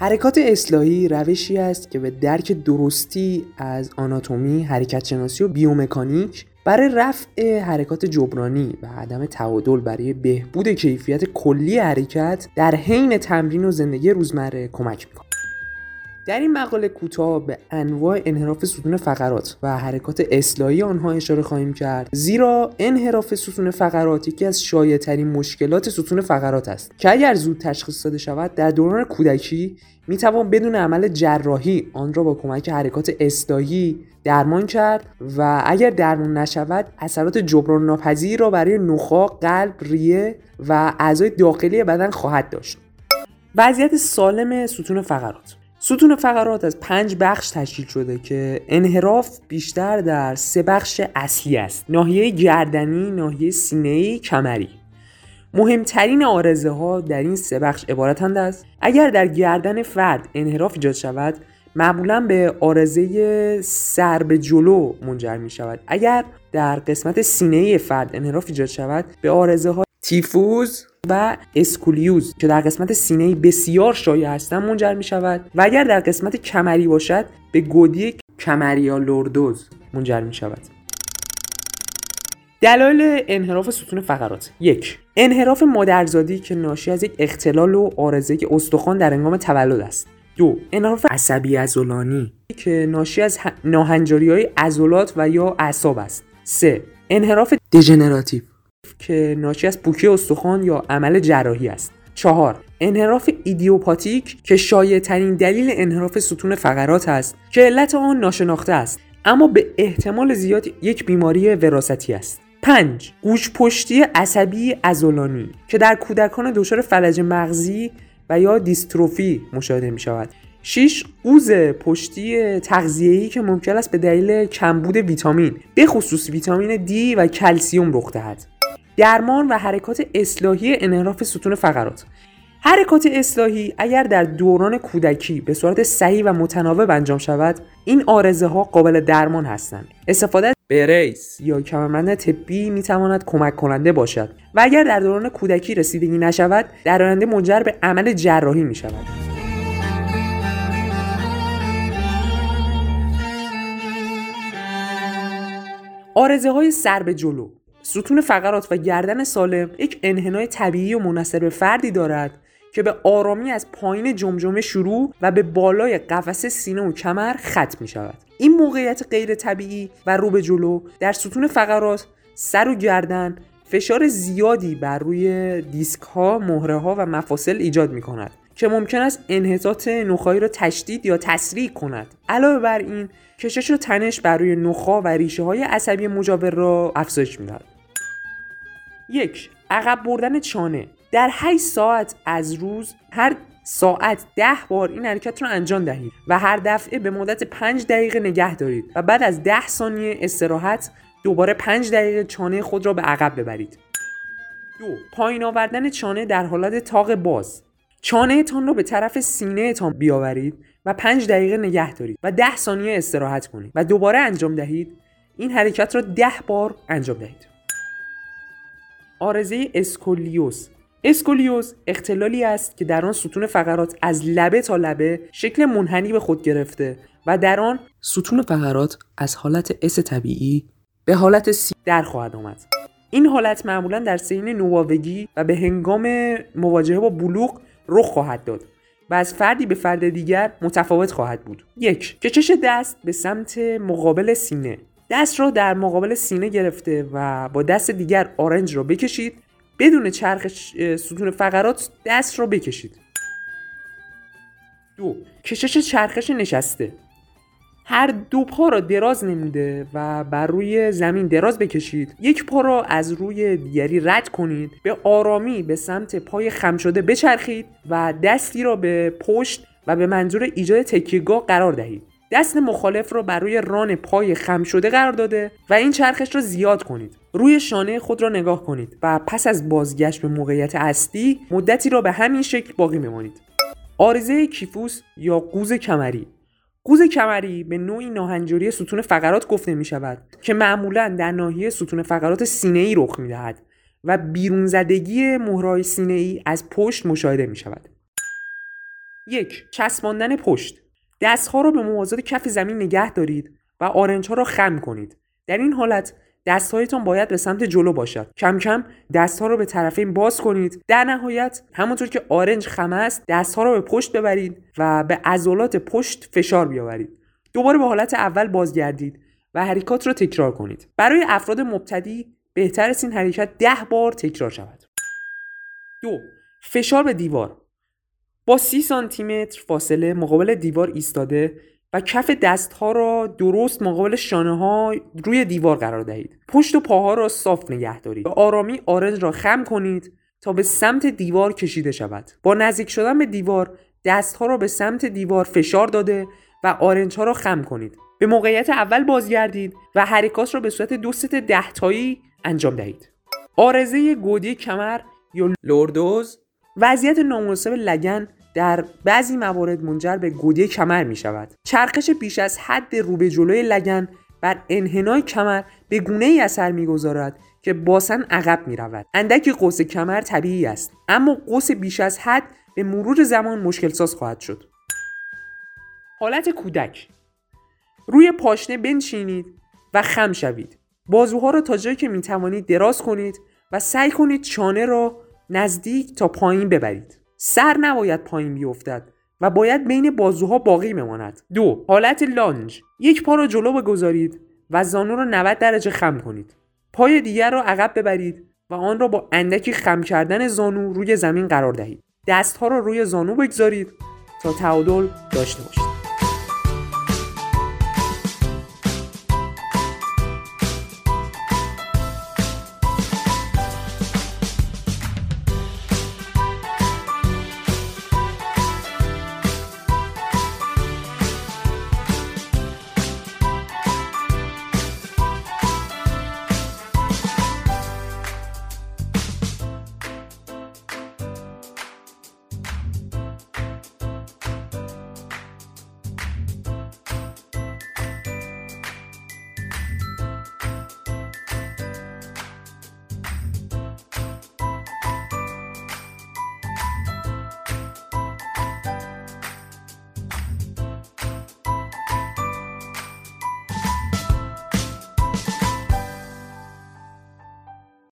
حرکات اصلاحی روشی است که به درک درستی از آناتومی، حرکت شناسی و بیومکانیک برای رفع حرکات جبرانی و عدم تعادل برای بهبود کیفیت کلی حرکت در حین تمرین و زندگی روزمره کمک می‌کنه. در این مقاله کوتاه به انواع انحراف ستون فقرات و حرکات اصلاحی آنها اشاره خواهیم کرد زیرا انحراف ستون فقرات یکی از شایعترین مشکلات ستون فقرات است که اگر زود تشخیص داده شود در دوران کودکی می توان بدون عمل جراحی آن را با کمک حرکات اصلاحی درمان کرد و اگر درمان نشود اثرات جبران ناپذیر را برای نخاع، قلب، ریه و اعضای داخلی بدن خواهد داشت. وضعیت سالم ستون فقرات ستون فقرات از پنج بخش تشکیل شده که انحراف بیشتر در سه بخش اصلی است. ناحیه گردنی، ناحیه سینه‌ای، کمری. مهمترین عارضه ها در این سه بخش عبارتند از اگر در گردن فرد انحراف ایجاد شود معمولا به عارضه سر به جلو منجر می شود اگر در قسمت سینه فرد انحراف ایجاد شود به عارضه های کیفوز و اسکولیوز که در قسمت سینه بسیار شایع هستند منجر می شود و اگر در قسمت کمری باشد به گودی کمر یا لوردوز منجر می شود دلایل انحراف ستون فقرات. یک انحراف مادرزادی که ناشی از یک اختلال و عارضه استخوان در هنگام تولد است. دو انحراف عصبی عضلانی که ناشی از ناهنجاری های عضلات و یا اعصاب است. سه انحراف دژنراتیو. که ناشی از پوکی استخوان یا عمل جراحی است. چهار انحراف ایدیوپاتیک که شایع ترین دلیل انحراف ستون فقرات است که علت آن ناشناخته است اما به احتمال زیاد یک بیماری وراثتی است. 5. گوژپشتی عصبی عضلانی که در کودکان دچار فلج مغزی و یا دیستروفی مشاهده می شود 6 قوز پشتی تغذیه‌ای که ممکن است به دلیل کمبود ویتامین به خصوص ویتامین D و کلسیوم رخ دهد. درمان و حرکات اصلاحی انحراف ستون فقرات. حرکات اصلاحی اگر در دوران کودکی به صورت صحیح و متناوب انجام شود این آرزه ها قابل درمان هستند. استفاده بریس یا کمربند طبی می تواند کمک کننده باشد و اگر در دوران کودکی رسیدگی نشود در آینده منجر به عمل جراحی می شود آرزه های سر به جلو. ستون فقرات و گردن سالم یک انحنای طبیعی و مناسب به فردی دارد که به آرامی از پایین جمجمه شروع و به بالای قفسه سینه و کمر ختم می شود. این موقعیت غیر طبیعی و رو به جلو در ستون فقرات سر و گردن فشار زیادی بر روی دیسک ها، مهره ها و مفاصل ایجاد می کند که ممکن است انحطاط نخایی را تشدید یا تسریع کند. علاوه بر این کشش و تنش بر روی نخا و ریشه های عصبی مجاور را افزایش می‌دهد. یک عقب بردن چانه در 8 ساعت از روز هر ساعت ده بار این حرکت رو انجام دهید و هر دفعه به مدت 5 دقیقه نگه دارید و بعد از 10 ثانیه استراحت دوباره 5 دقیقه چانه خود را به عقب ببرید. دو پایین آوردن چانه در حالت تاق باز چانه تان را به طرف سینه تان بیاورید و 5 دقیقه نگه دارید و 10 ثانیه استراحت کنید و دوباره انجام دهید این حرکت را 10 بار انجام دهید. عارضه اسکولیوز اسکولیوز اختلالی است که در آن ستون فقرات از لبه تا لبه شکل منحنی به خود گرفته و در آن ستون فقرات از حالت S طبیعی به حالت C در خواهد آمد. این حالت معمولا در سنین نوجوانی و به هنگام مواجهه با بلوغ رخ خواهد داد و از فردی به فرد دیگر متفاوت خواهد بود. یک کشش دست به سمت مقابل سینه. دست را در مقابل سینه گرفته و با دست دیگر آرنج را بکشید. بدون چرخ ستون فقرات دست را بکشید. دو کشش چرخش نشسته. هر دو پا را دراز نموده و بر روی زمین دراز بکشید. یک پا را از روی دیگری رد کنید. به آرامی به سمت پای خم شده بچرخید و دستی را به پشت و به منظور ایجاد تکیهگاه قرار دهید. دست مخالف را بر روی ران پای خم شده قرار داده و این چرخش را زیاد کنید. روی شانه خود را نگاه کنید و پس از بازگشت به موقعیت اصلی مدتی را به همین شکل باقی بمانید. آرزه کیفوس یا قوز کمری. قوز کمری به نوعی ناهنجاری ستون فقرات گفته می شود که معمولا در ناحیه ستون فقرات سینه ای رخ می دهد و بیرون زدگی مهرای سینه ای از پشت مشاهده می شود. یک چسباندن پشت. دستها را به موازات کف زمین نگه دارید و آرنج ها را خم کنید. در این حالت دستهایتان باید به سمت جلو باشد. کم کم دستها را به طرفین باز کنید. در نهایت همونطور که آرنج خم است دستها را به پشت ببرید و به عضلات پشت فشار بیاورید. دوباره به حالت اول بازگردید و حرکات را تکرار کنید. برای افراد مبتدی بهتر است این حرکت ده بار تکرار شود. دو فشار به دیوار. با سانتی متر فاصله مقابل دیوار ایستاده و کف دستها را درست مقابل شانه ها روی دیوار قرار دهید. پشت و پاها را صاف نگه دارید. به آرامی آرنج را خم کنید تا به سمت دیوار کشیده شود. با نزدیک شدن به دیوار دستها را به سمت دیوار فشار داده و آرنج ها را خم کنید. به موقعیت اول بازگردید و حرکات را به صورت دو ست دهتایی انجام دهید. آرزه گودی کمر یا لوردوز؟ وضعیت نامناسب لگن در بعضی موارد منجر به گودی کمر می شود. چرخش بیش از حد رو به جلوی لگن بر انحنای کمر به گونه ای اثر می‌گذارد که باسن عقب می رود. اندکی قوس کمر طبیعی است اما قوس بیش از حد به مرور زمان مشکل ساز خواهد شد. حالت کودک روی پاشنه بنشینید و خم شوید. بازوها را تا جایی که می توانید دراز کنید و سعی کنید چانه را نزدیک تا پایین ببرید. سر نباید پایین بیفتد و باید بین بازوها باقی بماند. دو حالت لانج. یک پا را جلو بگذارید و زانو را 90 درجه خم کنید. پای دیگر را عقب ببرید و آن را با اندکی خم کردن زانو روی زمین قرار دهید. دستها را روی زانو بگذارید تا تعادل داشته باشید.